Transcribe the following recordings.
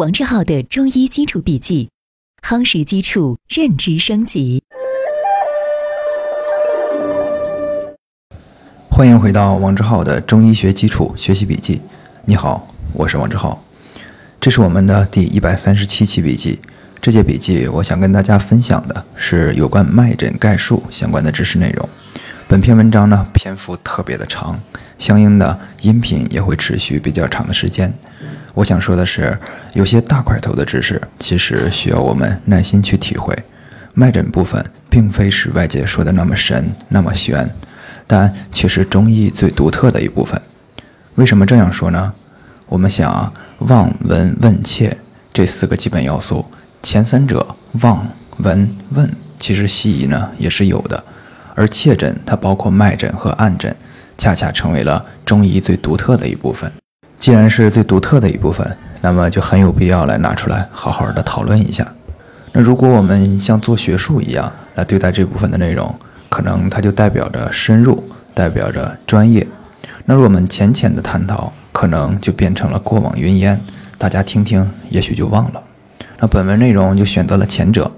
王志浩的中医基础笔记，夯实基础，认知升级。欢迎回到王志浩的中医学基础学习笔记。你好，我是王志浩，这是我们的第一百三十七期笔记。这节笔记，我想跟大家分享的是有关脉诊概述相关的知识内容。本篇文章呢，篇幅特别的长，相应的音频也会持续比较长的时间。我想说的是，有些大块头的知识，其实需要我们耐心去体会。脉诊部分并非是外界说的那么神、那么玄，但却是中医最独特的一部分。为什么这样说呢？我们想啊，望、闻、问、切这四个基本要素。前三者望、闻、问，其实西医呢也是有的，而切诊它包括脉诊和按诊，恰恰成为了中医最独特的一部分。既然是最独特的一部分，那么就很有必要来拿出来好好的讨论一下。那如果我们像做学术一样来对待这部分的内容，可能它就代表着深入，代表着专业。那如果我们浅浅的探讨，可能就变成了过往云烟，大家听听，也许就忘了。那本文内容就选择了前者，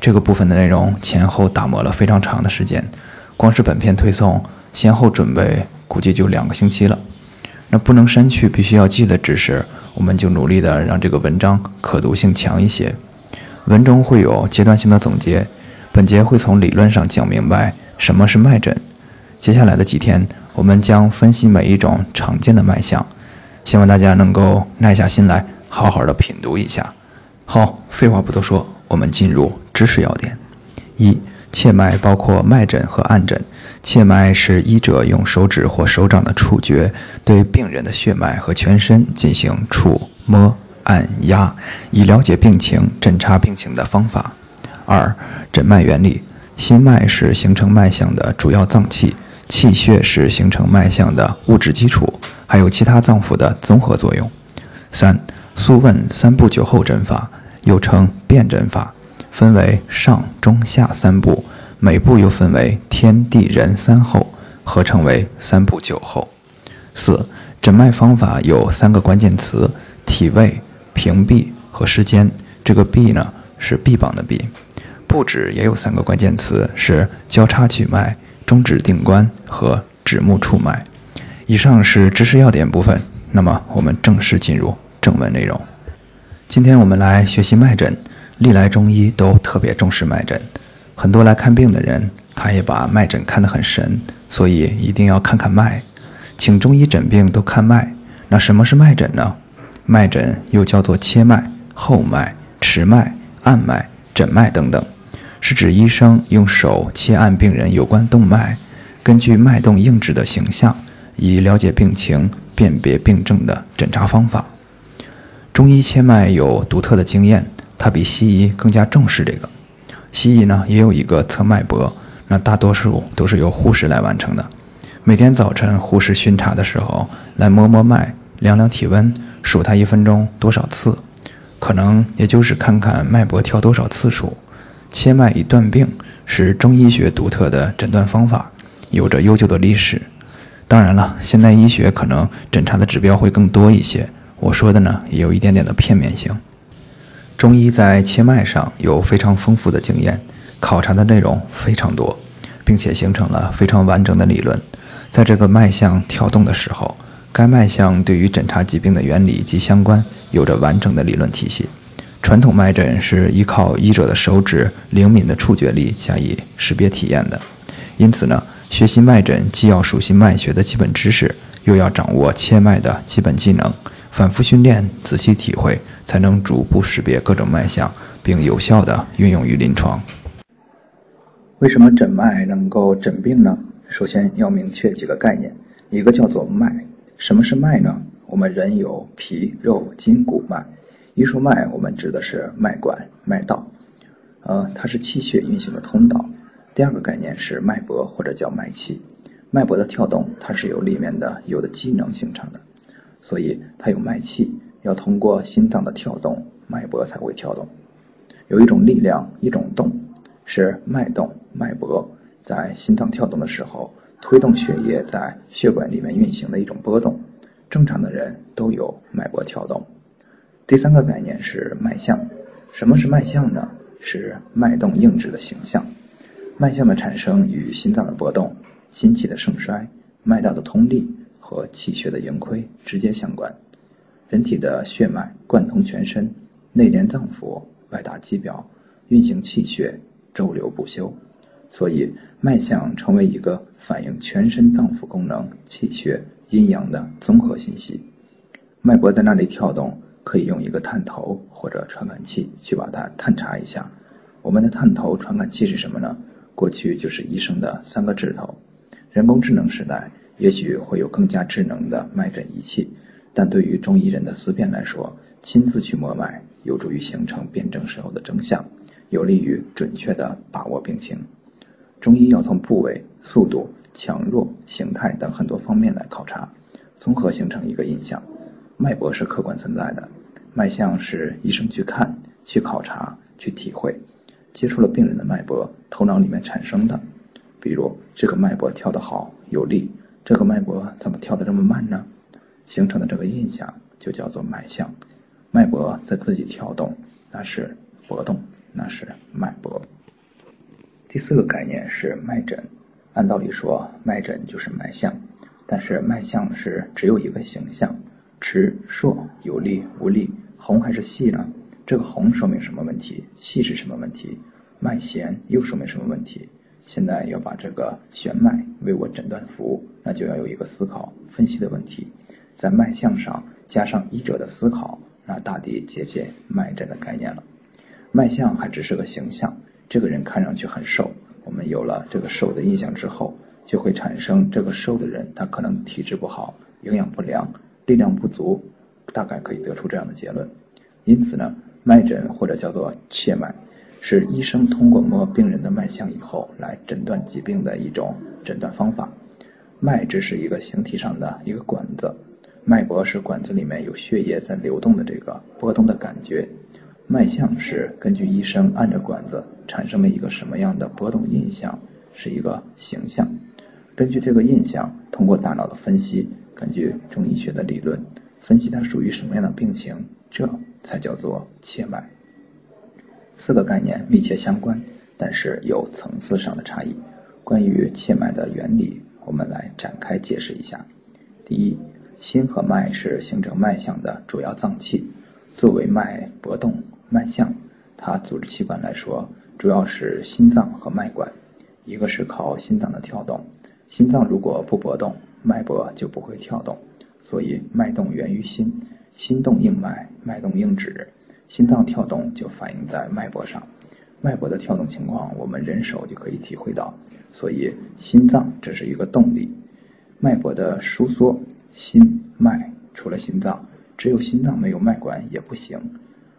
这个部分的内容前后打磨了非常长的时间，光是本篇推送先后准备估计就两个星期了。那不能删去必须要记的知识，我们就努力的让这个文章可读性强一些。文中会有阶段性的总结，本节会从理论上讲明白什么是脉诊。接下来的几天，我们将分析每一种常见的脉象，希望大家能够耐下心来，好好的品读一下。好，废话不多说，我们进入知识要点。一、切脉包括脉诊和按诊。切脉是医者用手指或手掌的触觉对病人的血脉和全身进行触摸按压，以了解病情、诊查病情的方法。二、诊脉原理。心脉是形成脉象的主要脏器，气血是形成脉象的物质基础，还有其他脏腑的综合作用。三。素问三步九候诊法，又称辨诊法，分为上、中、下三步，每步又分为天地人三候，合称为三步九候。四诊脉方法有三个关键词：体位、屏蔽和时间。这个臂呢是臂膀的臂。布指也有三个关键词：是交叉取脉、中指定关和指目触脉。以上是知识要点部分，那么我们正式进入。正文内容，今天我们来学习脉诊。历来中医都特别重视脉诊，很多来看病的人，他也把脉诊看得很神，所以一定要看看脉。请中医诊病都看脉，那什么是脉诊呢？脉诊又叫做切脉、后脉、持脉、按脉、诊脉等等，是指医生用手切按病人有关动脉，根据脉动硬质的形象，以了解病情、辨别病症的诊查方法。中医切脉有独特的经验，它比西医更加重视这个。西医呢也有一个测脉搏，那大多数都是由护士来完成的。每天早晨护士巡查的时候，来摸摸脉，量量体温，数他一分钟多少次，可能也就是看看脉搏跳多少次数。切脉以断病是中医学独特的诊断方法，有着悠久的历史。当然了，现代医学可能诊查的指标会更多一些。我说的呢，也有一点点的片面性。中医在切脉上有非常丰富的经验，考察的内容非常多，并且形成了非常完整的理论。在这个脉象跳动的时候，该脉象对于诊查疾病的原理及相关有着完整的理论体系。传统脉诊是依靠医者的手指灵敏的触觉力加以识别体验的，因此呢，学习脉诊既要熟悉脉学的基本知识，又要掌握切脉的基本技能。反复训练，仔细体会，才能逐步识别各种脉象，并有效地运用于临床。为什么诊脉能够诊病呢？首先要明确几个概念，一个叫做脉。什么是脉呢？我们人有皮肉筋骨脉，一说脉，我们指的是脉管、脉道，呃，它是气血运行的通道。第二个概念是脉搏或者叫脉气，脉搏的跳动，它是由里面的有的机能形成的。所以它有脉气，要通过心脏的跳动，脉搏才会跳动。有一种力量，一种动，是脉动、脉搏在心脏跳动的时候，推动血液在血管里面运行的一种波动。正常的人都有脉搏跳动。第三个概念是脉象。什么是脉象呢？是脉动硬质的形象。脉象的产生与心脏的搏动、心气的盛衰、脉道的通利和气血的盈亏直接相关。人体的血脉贯通全身，内连脏腑，外达肌表，运行气血，周流不休。所以，脉象成为一个反映全身脏腑功能、气血阴阳的综合信息。脉搏在那里跳动，可以用一个探头或者传感器去把它探查一下。我们的探头、传感器是什么呢？过去就是医生的三个指头。人工智能时代，也许会有更加智能的脉诊仪器，但对于中医人的思辨来说，亲自去摸脉，有助于形成辨证时候的真相，有利于准确的把握病情。中医要从部位、速度、强弱、形态等很多方面来考察，综合形成一个印象。脉搏是客观存在的，脉象是医生去看、去考察、去体会，接触了病人的脉搏，头脑里面产生的。比如这个脉搏跳得好有力，这个脉搏怎么跳得这么慢呢？形成的这个印象就叫做脉象。脉搏在自己跳动，那是搏动，那是脉搏。第四个概念是脉诊。按道理说，脉诊就是脉象，但是脉象是只有一个形象。迟硕有力无力，红还是细呢？这个红说明什么问题？细是什么问题？脉弦又说明什么问题？现在要把这个弦脉为我诊断服务，那就要有一个思考分析的问题，在脉象上加上医者的思考，那大抵接近脉诊的概念了。脉象还只是个形象，这个人看上去很瘦，我们有了这个瘦的印象之后，就会产生这个瘦的人他可能体质不好，营养不良。力量不足，大概可以得出这样的结论。因此呢，脉诊或者叫做切脉，是医生通过摸病人的脉象以后来诊断疾病的一种诊断方法。脉只是一个形体上的一个管子，脉搏是管子里面有血液在流动的这个波动的感觉，脉象是根据医生按着管子产生了一个什么样的波动印象，是一个形象。根据这个印象，通过大脑的分析。根据中医学的理论分析，它属于什么样的病情，这才叫做切脉。四个概念密切相关，但是有层次上的差异。关于切脉的原理，我们来展开解释一下。第一，心和脉是形成脉象的主要脏器，作为脉搏动脉象，它组织器官来说，主要是心脏和脉管。一个是靠心脏的跳动，心脏如果不搏动。脉搏就不会跳动，所以脉动源于心，心动应脉，脉动应指，心脏跳动就反映在脉搏上，脉搏的跳动情况我们人手就可以体会到，所以心脏只是一个动力，脉搏的收缩，心脉除了心脏，只有心脏没有脉管也不行，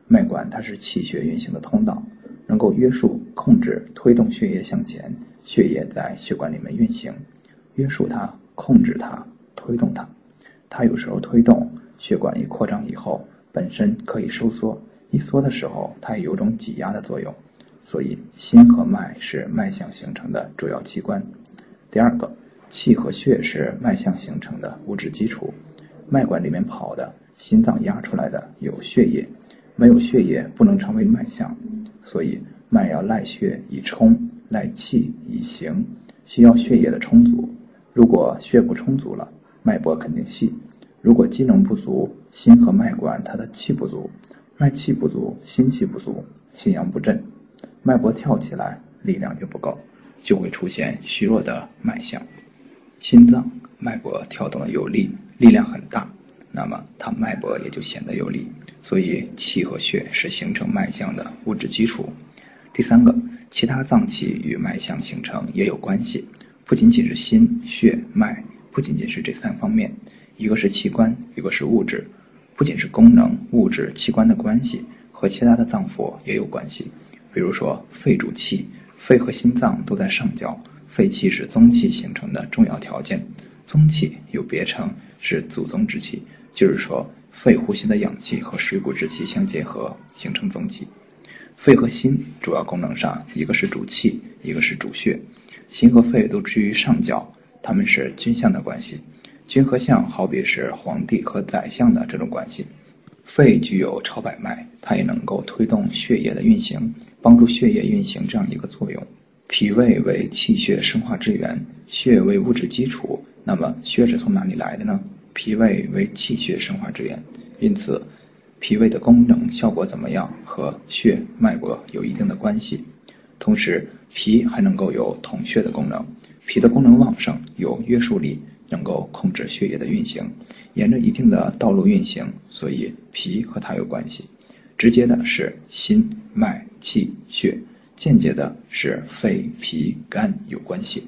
脉管它是气血运行的通道，能够约束、控制、推动血液向前，血液在血管里面运行，约束它。控制它，推动它，它有时候推动血管一扩张以后，本身可以收缩，一缩的时候，它也有种挤压的作用。所以，心和脉是脉象形成的主要器官。第二个，气和血是脉象形成的物质基础。脉管里面跑的，心脏压出来的有血液，没有血液不能成为脉象。所以，脉要赖血以充，赖气以行，需要血液的充足。如果血不充足了，脉搏肯定细；如果机能不足，心和脉管它的气不足，脉气不足，心气不足，心阳不振，脉搏跳起来力量就不够，就会出现虚弱的脉象。心脏脉搏跳动的有力，力量很大，那么它脉搏也就显得有力。所以气和血是形成脉象的物质基础。第三个，其他脏器与脉象形成也有关系。不仅仅是心血脉，不仅仅是这三方面，一个是器官，一个是物质，不仅是功能、物质、器官的关系，和其他的脏腑也有关系。比如说，肺主气，肺和心脏都在上焦，肺气是宗气形成的重要条件。宗气又别称是祖宗之气，就是说，肺呼吸的氧气和水谷之气相结合，形成宗气。肺和心主要功能上，一个是主气，一个是主血。心和肺都居于上焦，他们是君相的关系。君和相好比是皇帝和宰相的这种关系。肺具有超百脉，它也能够推动血液的运行，帮助血液运行这样一个作用。脾胃为气血生化之源，血为物质基础。那么血是从哪里来的呢？脾胃为气血生化之源，因此脾胃的功能效果怎么样和血脉搏有一定的关系。同时，脾还能够有统血的功能，脾的功能旺盛，有约束力，能够控制血液的运行，沿着一定的道路运行，所以脾和它有关系。直接的是心脉气血。间接的是肺、脾、肝有关系。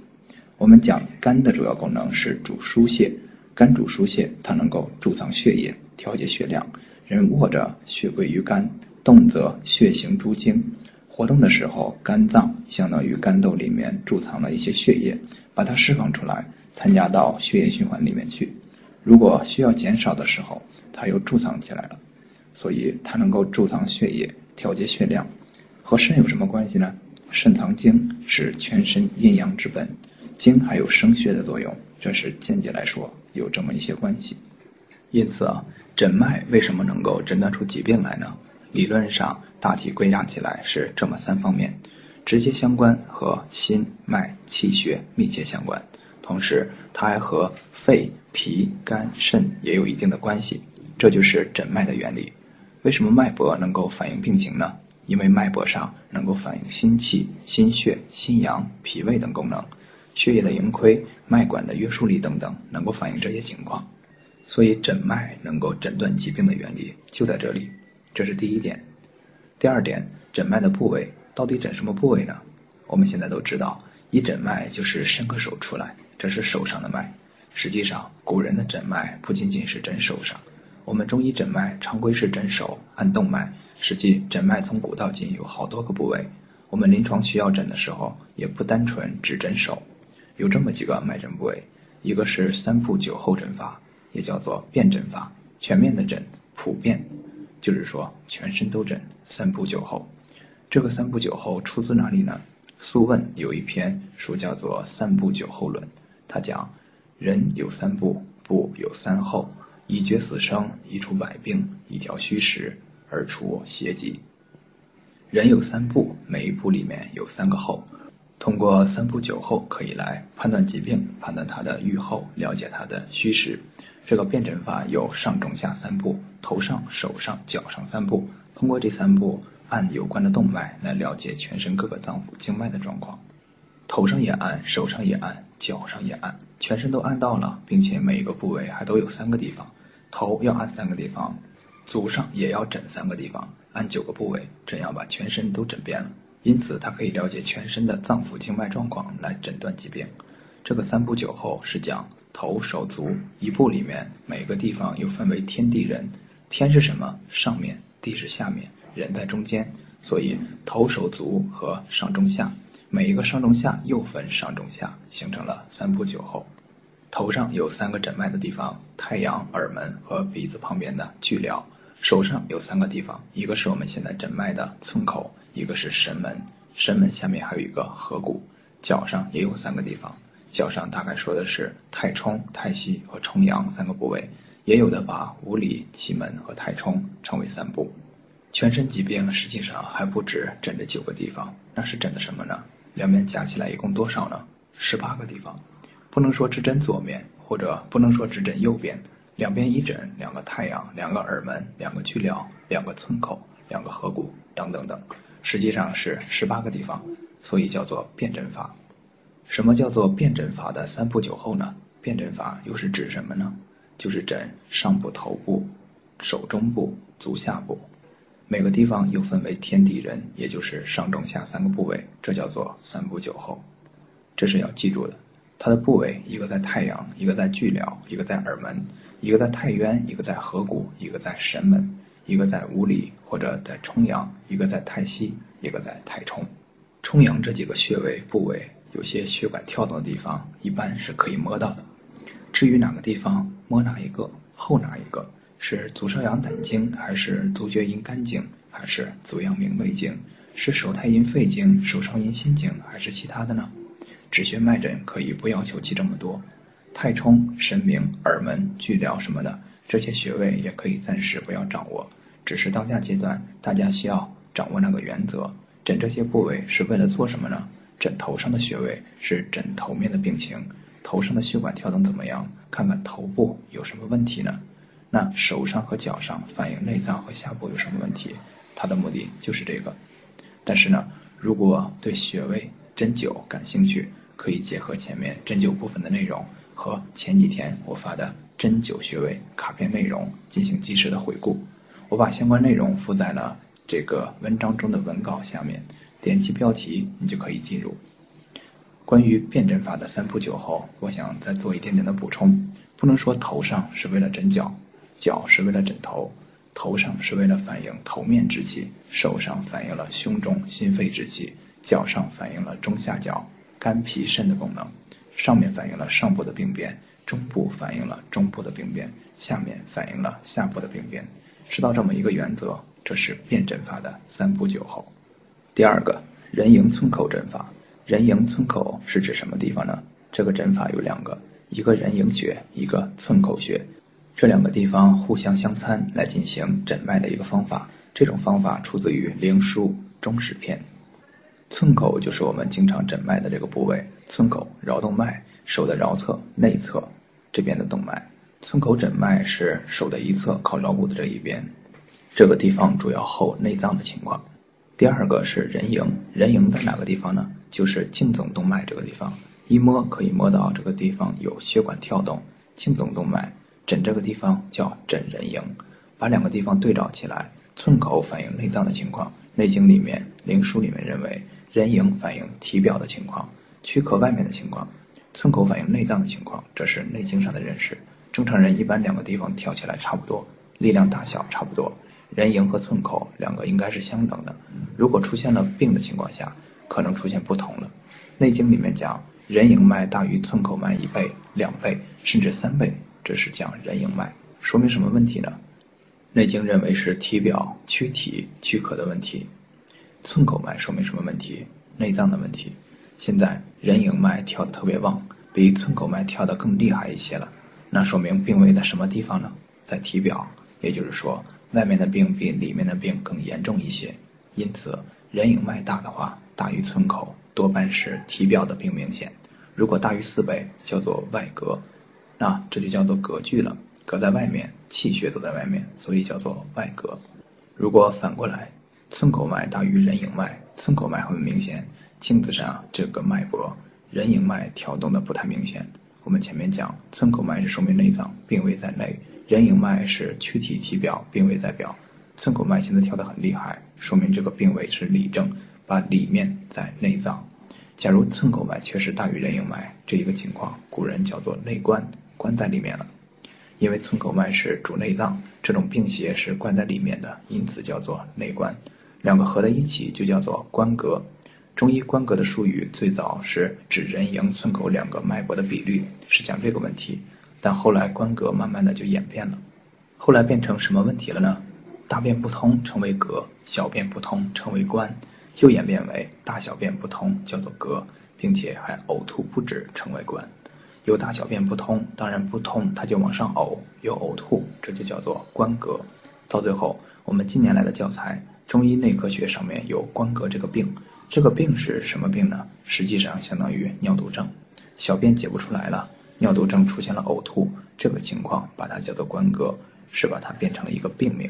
我们讲肝的主要功能是主疏泄，肝主疏泄，它能够贮藏血液，调节血量。人卧着，血归于肝；动则血行诸经。活动的时候，肝脏相当于肝窦里面贮藏了一些血液，把它释放出来，参加到血液循环里面去。如果需要减少的时候，它又贮藏起来了，所以它能够贮藏血液，调节血量。和肾有什么关系呢？肾藏精，是全身阴阳之本，精还有生血的作用，这是间接来说有这么一些关系。因此啊，诊脉为什么能够诊断出疾病来呢？理论上大体归纳起来是这么三方面：直接相关和心脉气血密切相关，同时它还和肺、脾、肝、肾也有一定的关系。这就是诊脉的原理。为什么脉搏能够反映病情呢？因为脉搏上能够反映心气、心血、心阳、脾胃等功能，血液的盈亏、脉管的约束力等等，能够反映这些情况。所以诊脉能够诊断疾病的原理就在这里，这是第一点。第二点，诊脉的部位到底诊什么部位呢？我们现在都知道，一诊脉就是伸个手出来，这是手上的脉。实际上，古人的诊脉不仅仅是诊手上，我们中医诊脉常规是诊手，按动脉。实际诊脉从古到今有好多个部位，我们临床需要诊的时候，也不单纯只诊手，有这么几个脉诊部位，一个是三部九候诊法，也叫做辨诊法，全面的诊，普遍，就是说全身都诊，三部九候。这个三部九候出自哪里呢？《素问》有一篇书叫做《三部九候论》，他讲人有三部，部有三候，以决死生，以除百病，以调虚实。而除邪疾。人有三步，每一步里面有三个后，通过三步九后可以来判断疾病，判断它的预后，了解它的虚实。这个辨诊法有上中下三步，头上、手上、脚上三步。通过这三步，按有关的动脉来了解全身各个脏腑经脉的状况。头上也按，手上也按，脚上也按，全身都按到了，并且每一个部位还都有三个地方，头要按三个地方。足上也要诊三个地方，按九个部位，这样把全身都诊遍了。因此，它可以了解全身的脏腑经脉状况来诊断疾病。这个三部九候是讲头、手、足一部里面每个地方又分为天地人。天是什么？上面，地是下面，人在中间。所以头、手、足和上中下，每一个上中下又分上中下，形成了三部九候。头上有三个诊脉的地方：太阳、耳门和鼻子旁边的巨髎。手上有三个地方，一个是我们现在诊脉的寸口，一个是神门，神门下面还有一个合谷。脚上也有三个地方，脚上大概说的是太冲、太溪和冲阳三个部位，也有的把五里、奇门和太冲称为三部。全身疾病实际上还不止诊这九个地方，那是诊的什么呢？两边加起来一共多少呢？十八个地方，不能说只诊左面，或者不能说只诊右边。两边一诊，两个太阳，两个耳门，两个巨髎，两个寸口，两个合谷，等等等，实际上是十八个地方，所以叫做辨诊法。什么叫做辨诊法的三步九候呢？辨诊法又是指什么呢？就是诊上部、头部、手中部、足下部，每个地方又分为天地人，也就是上中下三个部位，这叫做三部九候，这是要记住的。它的部位一个在太阳，一个在巨髎，一个在耳门。一个在太渊，一个在合谷，一个在神门，一个在五里或者在冲阳，一个在太溪，一个在太冲。冲阳这几个穴位部位，有些血管跳动的地方，一般是可以摸到的。至于哪个地方摸哪一个，后哪一个，是足少阳胆经，还是足厥阴肝经，还是足阳明胃经，是手太阴肺经，手少阴心经，还是其他的呢？止血脉诊可以不要求记这么多。太冲、神明、耳门、巨髎什么的，这些穴位也可以暂时不要掌握，只是当下阶段大家需要掌握那个原则。诊这些部位是为了做什么呢？枕头上的穴位是枕头面的病情，头上的血管跳动怎么样？看看头部有什么问题呢？那手上和脚上反映内脏和下部有什么问题？它的目的就是这个。但是呢，如果对穴位针灸感兴趣，可以结合前面针灸部分的内容和前几天我发的针灸穴位卡片内容进行及时的回顾。我把相关内容附在了。这个文章中的文稿下面点击标题，你就可以进入。关于辩证法的三步九后，我想再做一点点的补充。不能说头上是为了针脚，脚是为了枕头，头上是为了反映头面之气，手上反映了胸中心肺之气，脚上反映了中下角肝脾肾的功能，上面反映了上部的病变，中部反映了中部的病变，下面反映了下部的病变。知道这么一个原则。这是辩证法的三步九后。第二个人迎寸口诊法，人迎寸口是指什么地方呢？这个诊法有两个，一个人迎穴，一个寸口穴，这两个地方互相相参来进行诊脉的一个方法。这种方法出自于《灵枢·中史篇》。寸口就是我们经常诊脉的这个部位，寸口桡动脉，手的桡侧内侧这边的动脉。寸口诊脉是手的一侧靠桡骨的这一边。这个地方主要候内脏的情况。第二个是人迎，人迎在哪个地方呢？就是颈总动脉这个地方，一摸可以摸到这个地方有血管跳动。颈总动脉枕这个地方叫枕人迎，把两个地方对照起来，寸口反映内脏的情况，《内经》里面、灵枢里面认为人迎反映体表的情况，躯壳外面的情况，寸口反映内脏的情况，这是《内经》上的认识。正常人一般两个地方跳起来差不多，力量大小差不多。人迎和寸口两个应该是相等的，如果出现了病的情况下，可能出现不同了。《内经》里面讲，人迎脉大于寸口脉一倍、两倍，甚至三倍，这是讲人迎脉，说明什么问题呢？《内经》认为是体表躯体躯壳的问题。寸口脉说明什么问题？内脏的问题。现在人迎脉跳得特别旺，比寸口脉跳得更厉害一些了，那说明病位在什么地方呢？在体表，也就是说。外面的病比里面的病更严重一些，因此人迎脉大的话，大于寸口，多半是体表的病明显。如果大于四倍，叫做外隔，那这就叫做隔距了，隔在外面，气血都在外面，所以叫做外隔。如果反过来，寸口脉大于人迎脉，寸口脉很明显，镜子上这个脉搏，人迎脉跳动的不太明显。我们前面讲，寸口脉是说明内脏病位在内。人迎脉是躯体体表病位在表，寸口脉现在跳得很厉害，说明这个病位是里症，把里面在内脏。假如寸口脉确实大于人迎脉，这一个情况，古人叫做内关，关在里面了。因为寸口脉是主内脏，这种病邪是关在里面的，因此叫做内关。两个合在一起就叫做关隔。中医关隔的术语最早是指人迎、寸口两个脉搏的比率，是讲这个问题。但后来关格慢慢的就演变了，后来变成什么问题了呢？大便不通称为隔，小便不通称为关，又演变为大小便不通叫做隔，并且还呕吐不止称为关。有大小便不通，当然不通，它就往上呕，有呕吐，这就叫做关隔。到最后，我们近年来的教材中医内科学上面有关隔这个病，这个病是什么病呢？实际上相当于尿毒症，小便解不出来了。尿毒症出现了呕吐，这个情况把它叫做关隔，是把它变成了一个病名。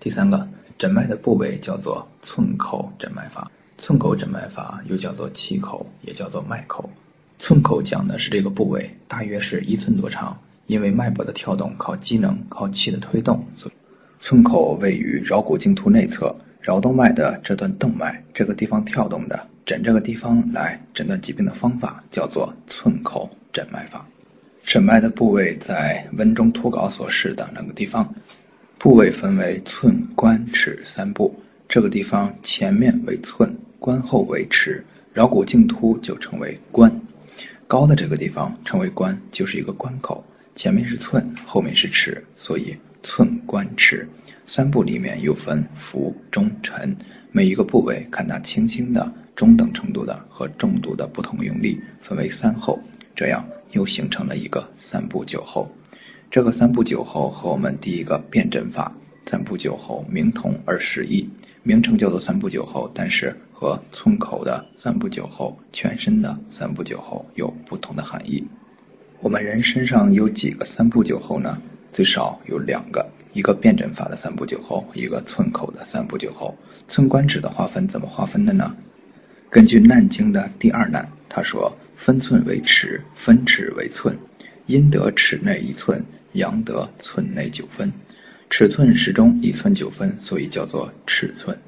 第三个诊脉的部位叫做寸口诊脉法，寸口诊脉法又叫做气口，也叫做脉口。寸口讲的是这个部位大约是一寸多长，因为脉搏的跳动靠机能、靠气的推动，所以寸口位于桡骨茎突内侧，桡动脉的这段动脉这个地方跳动的，诊这个地方来诊断疾病的方法叫做寸口。诊脉法，诊脉的部位在文中图稿所示的两个地方，部位分为寸、关、尺三部。这个地方前面为寸，关后为尺，桡骨茎突就称为关。高的这个地方称为关，就是一个关口。前面是寸，后面是尺，所以寸、关、尺三部里面又分浮、中、沉，每一个部位看它轻轻的、中等程度的和重度的不同用力，分为三后。这样又形成了一个三步九后。这个三部九候和我们第一个辨证法三部九候名同而实异，名称叫做三部九候，但是和寸口的三步九候、全身的三步九候有不同的含义。我们人身上有几个三步九候呢？最少有两个，一个辩证法的三步九候，一个寸口的三步九候。寸关尺的划分怎么划分的呢？根据《难经》的第二难，他说：“分寸为尺，分尺为寸。阴得尺内一寸，阳得寸内九分。尺寸始终一寸九分，所以叫做尺寸。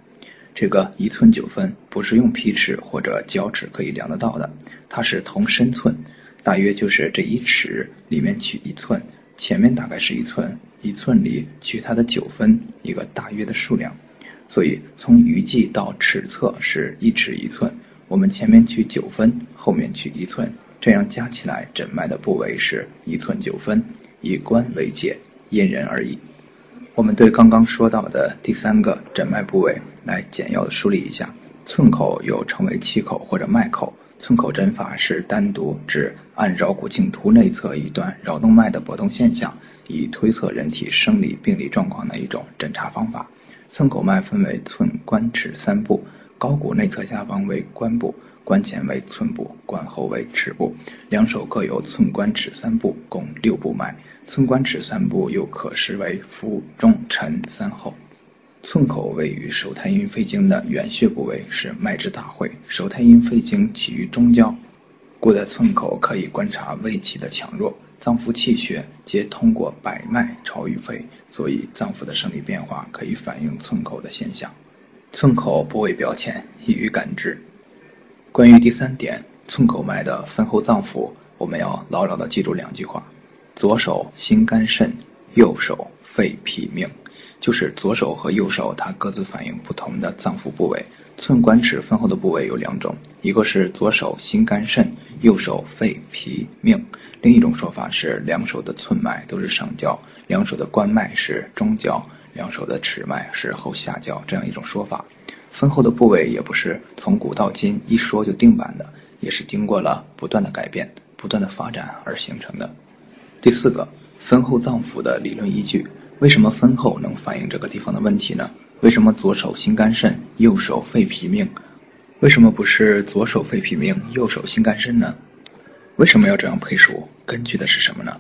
这个一寸九分不是用皮尺或者脚尺可以量得到的，它是同身寸。”大约就是这一尺里面取一寸，前面大概是一寸，一寸里取它的九分，一个大约的数量。所以从余际到尺侧是一尺一寸，我们前面取九分，后面取一寸，这样加起来诊脉的部位是一寸九分，以关为界，因人而异。我们对刚刚说到的第三个诊脉部位来简要的梳理一下：寸口又称为气口或者脉口。寸口诊法是单独指按桡骨茎突内侧一段桡动脉的搏动现象，以推测人体生理病理状况的一种诊查方法。寸口脉分为寸、关、尺三部，高骨内侧下方为关部，关前为寸部，关后为尺部。两手各有寸、关、尺三部，共六部脉。寸、关、尺三部又可视为腹、中、沉三候。寸口位于手太阴肺经的原穴部位，是脉之大会。手太阴肺经起于中焦，故在寸口可以观察胃气的强弱。脏腑气血皆通过百脉朝于肺，所以脏腑的生理变化可以反映寸口的现象。寸口部位表浅，易于感知。关于第三点，寸口脉的分后脏腑，我们要牢牢的记住两句话：左手心肝肾，右手肺脾命。就是左手和右手，它各自反映不同的脏腑部位。寸关尺分后的部位有两种，一个是左手心肝肾，右手肺脾命；另一种说法是两手的寸脉都是上焦，两手的关脉是中焦，两手的尺脉是后下焦。这样一种说法，分后的部位也不是从古到今一说就定版的，也是经过了不断的改变、不断的发展而形成的。第四个，分后脏腑的理论依据。为什么分后能反映这个地方的问题呢？为什么左手心肝肾，右手肺脾命？为什么不是左手肺脾命，右手心肝肾呢？为什么要这样配属？根据的是什么呢？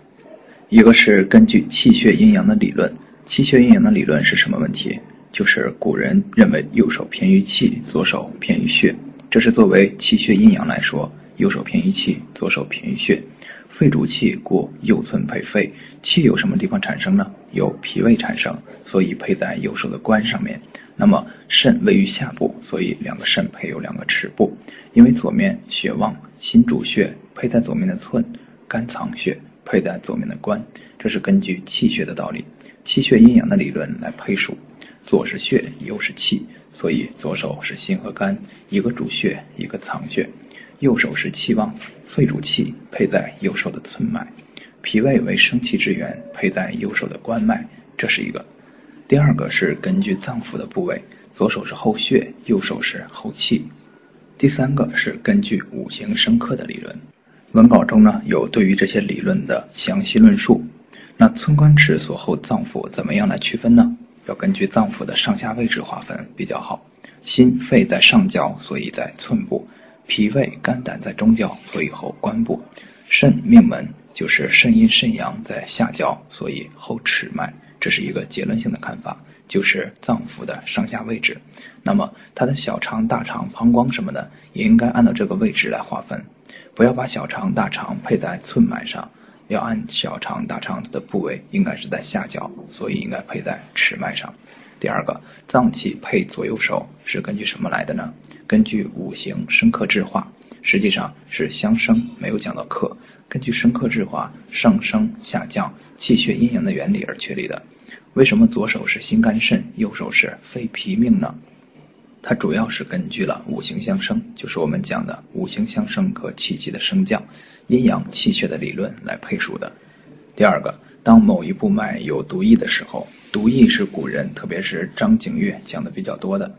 一个是根据气血阴阳的理论。气血阴阳的理论是什么问题？就是古人认为右手偏于气，左手偏于血。这是作为气血阴阳来说，右手偏于气，左手偏于血。肺主气，故右寸配肺。气有什么地方产生呢？由脾胃产生，所以配在右手的关上面。那么肾位于下部，所以两个肾配有两个尺部。因为左面血旺，心主血，配在左面的寸；肝藏血，配在左面的关。这是根据气血的道理，气血阴阳的理论来配属。左是血，右是气，所以左手是心和肝，一个主血，一个藏血。右手是气旺，肺主气，配在右手的寸脉；脾胃为生气之源，配在右手的关脉。这是一个。第二个是根据脏腑的部位，左手是后血，右手是后气。第三个是根据五行生克的理论。文稿中呢有对于这些理论的详细论述。那寸关尺所后脏腑怎么样来区分呢？要根据脏腑的上下位置划分比较好。心肺在上焦，所以在寸部。脾胃、肝胆在中焦，所以后关部；肾命门就是肾阴、肾阳在下焦，所以后尺脉。这是一个结论性的看法，就是脏腑的上下位置。那么它的小肠、大肠、膀胱什么的，也应该按照这个位置来划分，不要把小肠、大肠配在寸脉上，要按小肠、大肠的部位应该是在下焦，所以应该配在尺脉上。第二个，脏器配左右手是根据什么来的呢？根据五行生克制化，实际上是相生，没有讲到克。根据生克制化，上升下降，气血阴阳的原理而确立的。为什么左手是心肝肾，右手是肺脾命呢？它主要是根据了五行相生，就是我们讲的五行相生和气机的升降、阴阳气血的理论来配属的。第二个，当某一部脉有毒液的时候，毒液是古人，特别是张景岳讲的比较多的。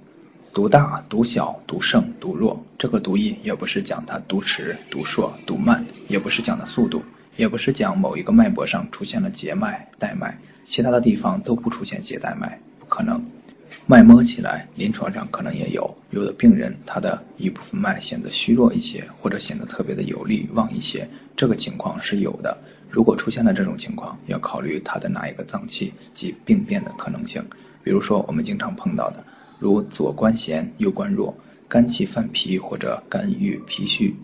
毒大、毒小、毒盛、毒弱，这个毒液也不是讲它毒迟、毒硕、毒慢，也不是讲的速度，也不是讲某一个脉搏上出现了结脉、带脉，其他的地方都不出现结带脉，不可能。脉摸起来，临床上可能也有，有的病人他的一部分脉显得虚弱一些，或者显得特别的有力旺一些，这个情况是有的。如果出现了这种情况，要考虑他的哪一个脏器及病变的可能性。比如说我们经常碰到的，如左关弦、右关弱、肝气犯脾或者肝郁脾虚、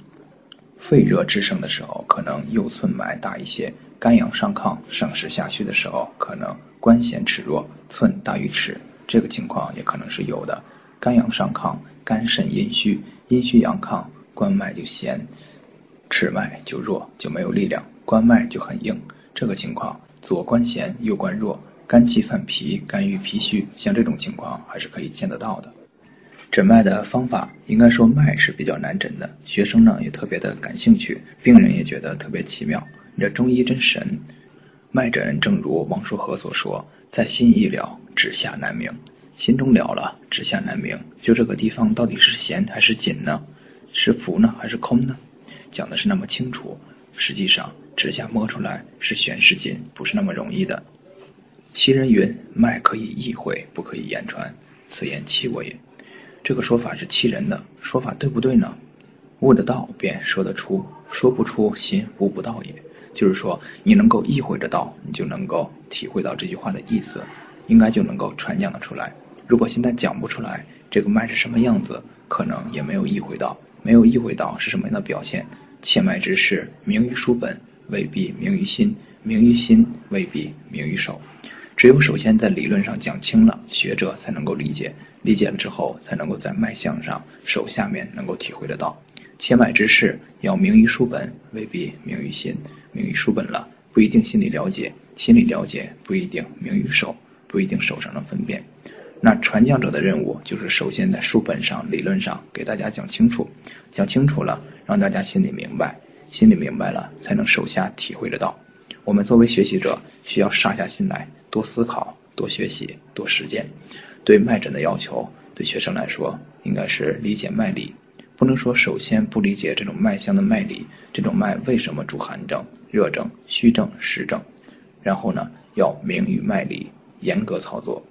肺热之盛的时候，可能右寸脉大一些；肝阳上亢、上实下虚的时候，可能关弦尺弱，寸大于尺。这个情况也可能是有的，肝阳上亢，肝肾阴虚，阴虚阳亢，关脉就弦，尺脉就弱，就没有力量，关脉就很硬。这个情况，左关弦，右关弱，肝气犯脾，肝郁脾虚，像这种情况还是可以见得到的。诊脉的方法，应该说脉是比较难诊的，学生呢也特别的感兴趣，病人也觉得特别奇妙。你这中医真神，脉诊正如王叔和所说，在心一了。指下难明，心中了了，指下难明。就这个地方到底是弦还是紧呢？是浮呢还是空呢？讲的是那么清楚，实际上指下摸出来是弦是紧，不是那么容易的。昔人云：“脉可以意会，不可以言传。”此言欺我也。这个说法是欺人的，说法对不对呢？悟得道便说得出，说不出心悟不到也。就是说，你能够意会得到，你就能够体会到这句话的意思。应该就能够传讲得出来。如果现在讲不出来，这个脉是什么样子，可能也没有意会到，没有意会到是什么样的表现。切脉之事，明于书本，未必明于心；明于心，未必明于手。只有首先在理论上讲清了，学者才能够理解，理解了之后，才能够在脉象上、手下面能够体会得到。切脉之事要明于书本，未必明于心；明于书本了，不一定心里了解；心里了解，不一定明于手。不一定手上能分辨，那传讲者的任务就是首先在书本上、理论上给大家讲清楚，讲清楚了，让大家心里明白，心里明白了，才能手下体会得到。我们作为学习者，需要上下心来，多思考、多学习、多实践。对脉诊的要求，对学生来说，应该是理解脉理，不能说首先不理解这种脉象的脉理，这种脉为什么主寒症、热症、虚症、实症，然后呢，要明于脉理。严格操作，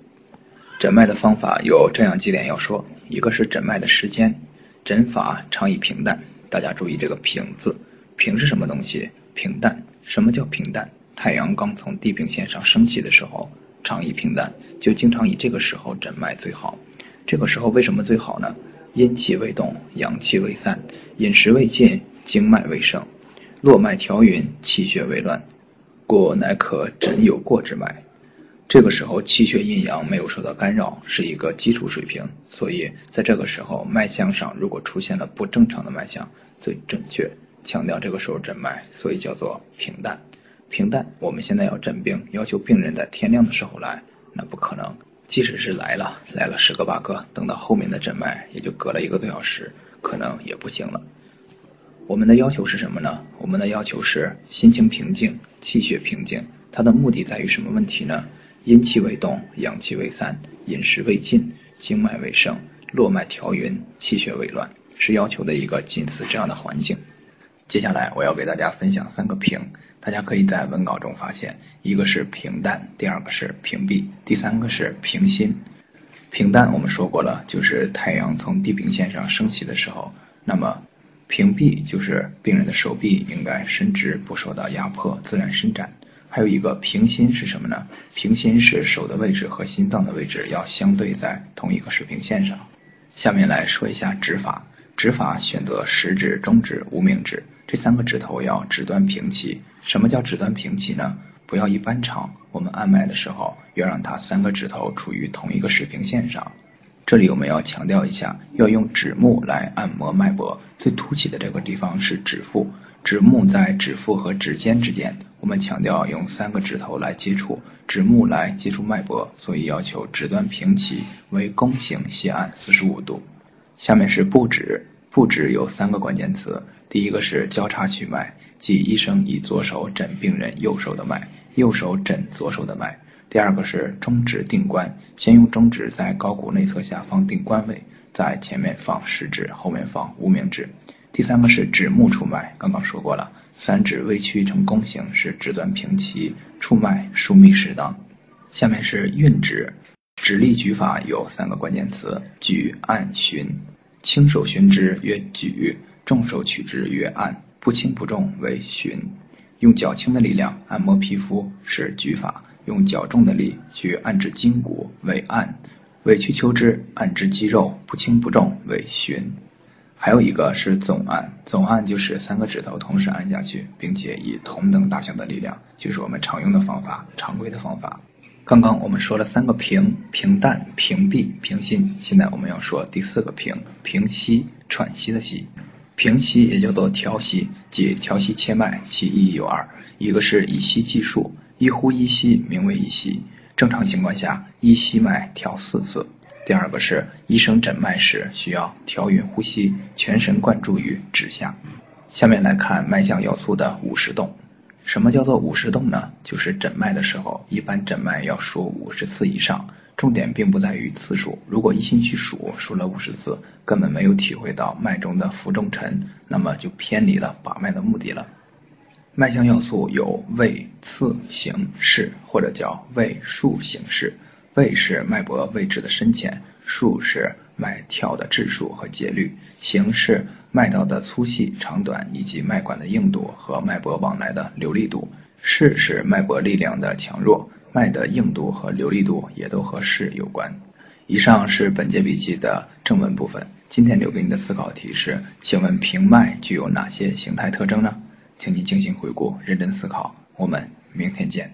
诊脉的方法有这样几点要说：一个是诊脉的时间，诊法常以平淡。大家注意这个“平”字，“平”是什么东西？平淡。什么叫平淡？太阳刚从地平线上升起的时候，常以平淡，就经常以这个时候诊脉最好。这个时候为什么最好呢？阴气未动，阳气未散，饮食未进，经脉未盛，络脉调匀，气血未乱，故乃可诊有过之脉。这个时候气血阴阳没有受到干扰，是一个基础水平，所以在这个时候脉象上如果出现了不正常的脉象，最准确强调这个时候诊脉，所以叫做平淡。平淡，我们现在要诊病，要求病人在天亮的时候来，那不可能。即使是来了，来了十个八个，等到后面的诊脉也就隔了一个多小时，可能也不行了。我们的要求是什么呢？我们的要求是心情平静，气血平静。它的目的在于什么问题呢？阴气未动，阳气未散，饮食未进，经脉未盛，络脉调匀，气血未乱，是要求的一个近似这样的环境。接下来我要给大家分享三个平，大家可以在文稿中发现，一个是平淡，第二个是屏蔽，第三个是平心。平淡我们说过了，就是太阳从地平线上升起的时候。那么屏蔽就是病人的手臂应该伸直，不受到压迫，自然伸展。还有一个平心是什么呢？平心是手的位置和心脏的位置要相对在同一个水平线上。下面来说一下指法，指法选择食指、中指、无名指这三个指头要指端平齐。什么叫指端平齐呢？不要一般长。我们按脉的时候要让它三个指头处于同一个水平线上。这里我们要强调一下，要用指目来按摩脉搏，最凸起的这个地方是指腹。指目在指腹和指尖之间，我们强调用三个指头来接触指目来接触脉搏，所以要求指端平齐，为弓形斜按四十五度。下面是布指，布指有三个关键词，第一个是交叉取脉，即医生以左手诊病人右手的脉，右手诊左手的脉；第二个是中指定关，先用中指在高骨内侧下方定关位，在前面放食指，后面放无名指。第三个是指目出脉，刚刚说过了，三指微曲成弓形，是指端平齐，触脉疏密适当。下面是运指，指力举法有三个关键词：举、按、循。轻手循之曰举，重手取之曰按，不轻不重为循。用较轻的力量按摩皮肤是举法，用较重的力去按至筋骨为按，委曲求之按至肌肉不轻不重为循。还有一个是总按，总按就是三个指头同时按下去，并且以同等大小的力量，就是我们常用的方法，常规的方法。刚刚我们说了三个平：平淡、平闭、平心。现在我们要说第四个平：平息、喘息的息。平息也叫做调息，即调息切脉，其意义有二：一个是以息计数，一呼一吸名为一息。正常情况下，一吸脉调四次。第二个是医生诊脉时需要调匀呼吸，全神贯注于指下。下面来看脉象要素的五十动。什么叫做五十动呢？就是诊脉的时候，一般诊脉要数五十次以上。重点并不在于次数，如果一心去数，数了五十次，根本没有体会到脉中的浮重沉，那么就偏离了把脉的目的了。脉象要素有位、次、形、势，或者叫位、数、形、势。位是脉搏位置的深浅，数是脉跳的质数和节律，形是脉道的粗细、长短以及脉管的硬度和脉搏往来的流利度，势是脉搏力量的强弱。脉的硬度和流利度也都和势有关。以上是本节笔记的正文部分，今天留给你的思考题是：请问平脉具有哪些形态特征呢？请你精心回顾，认真思考。我们明天见。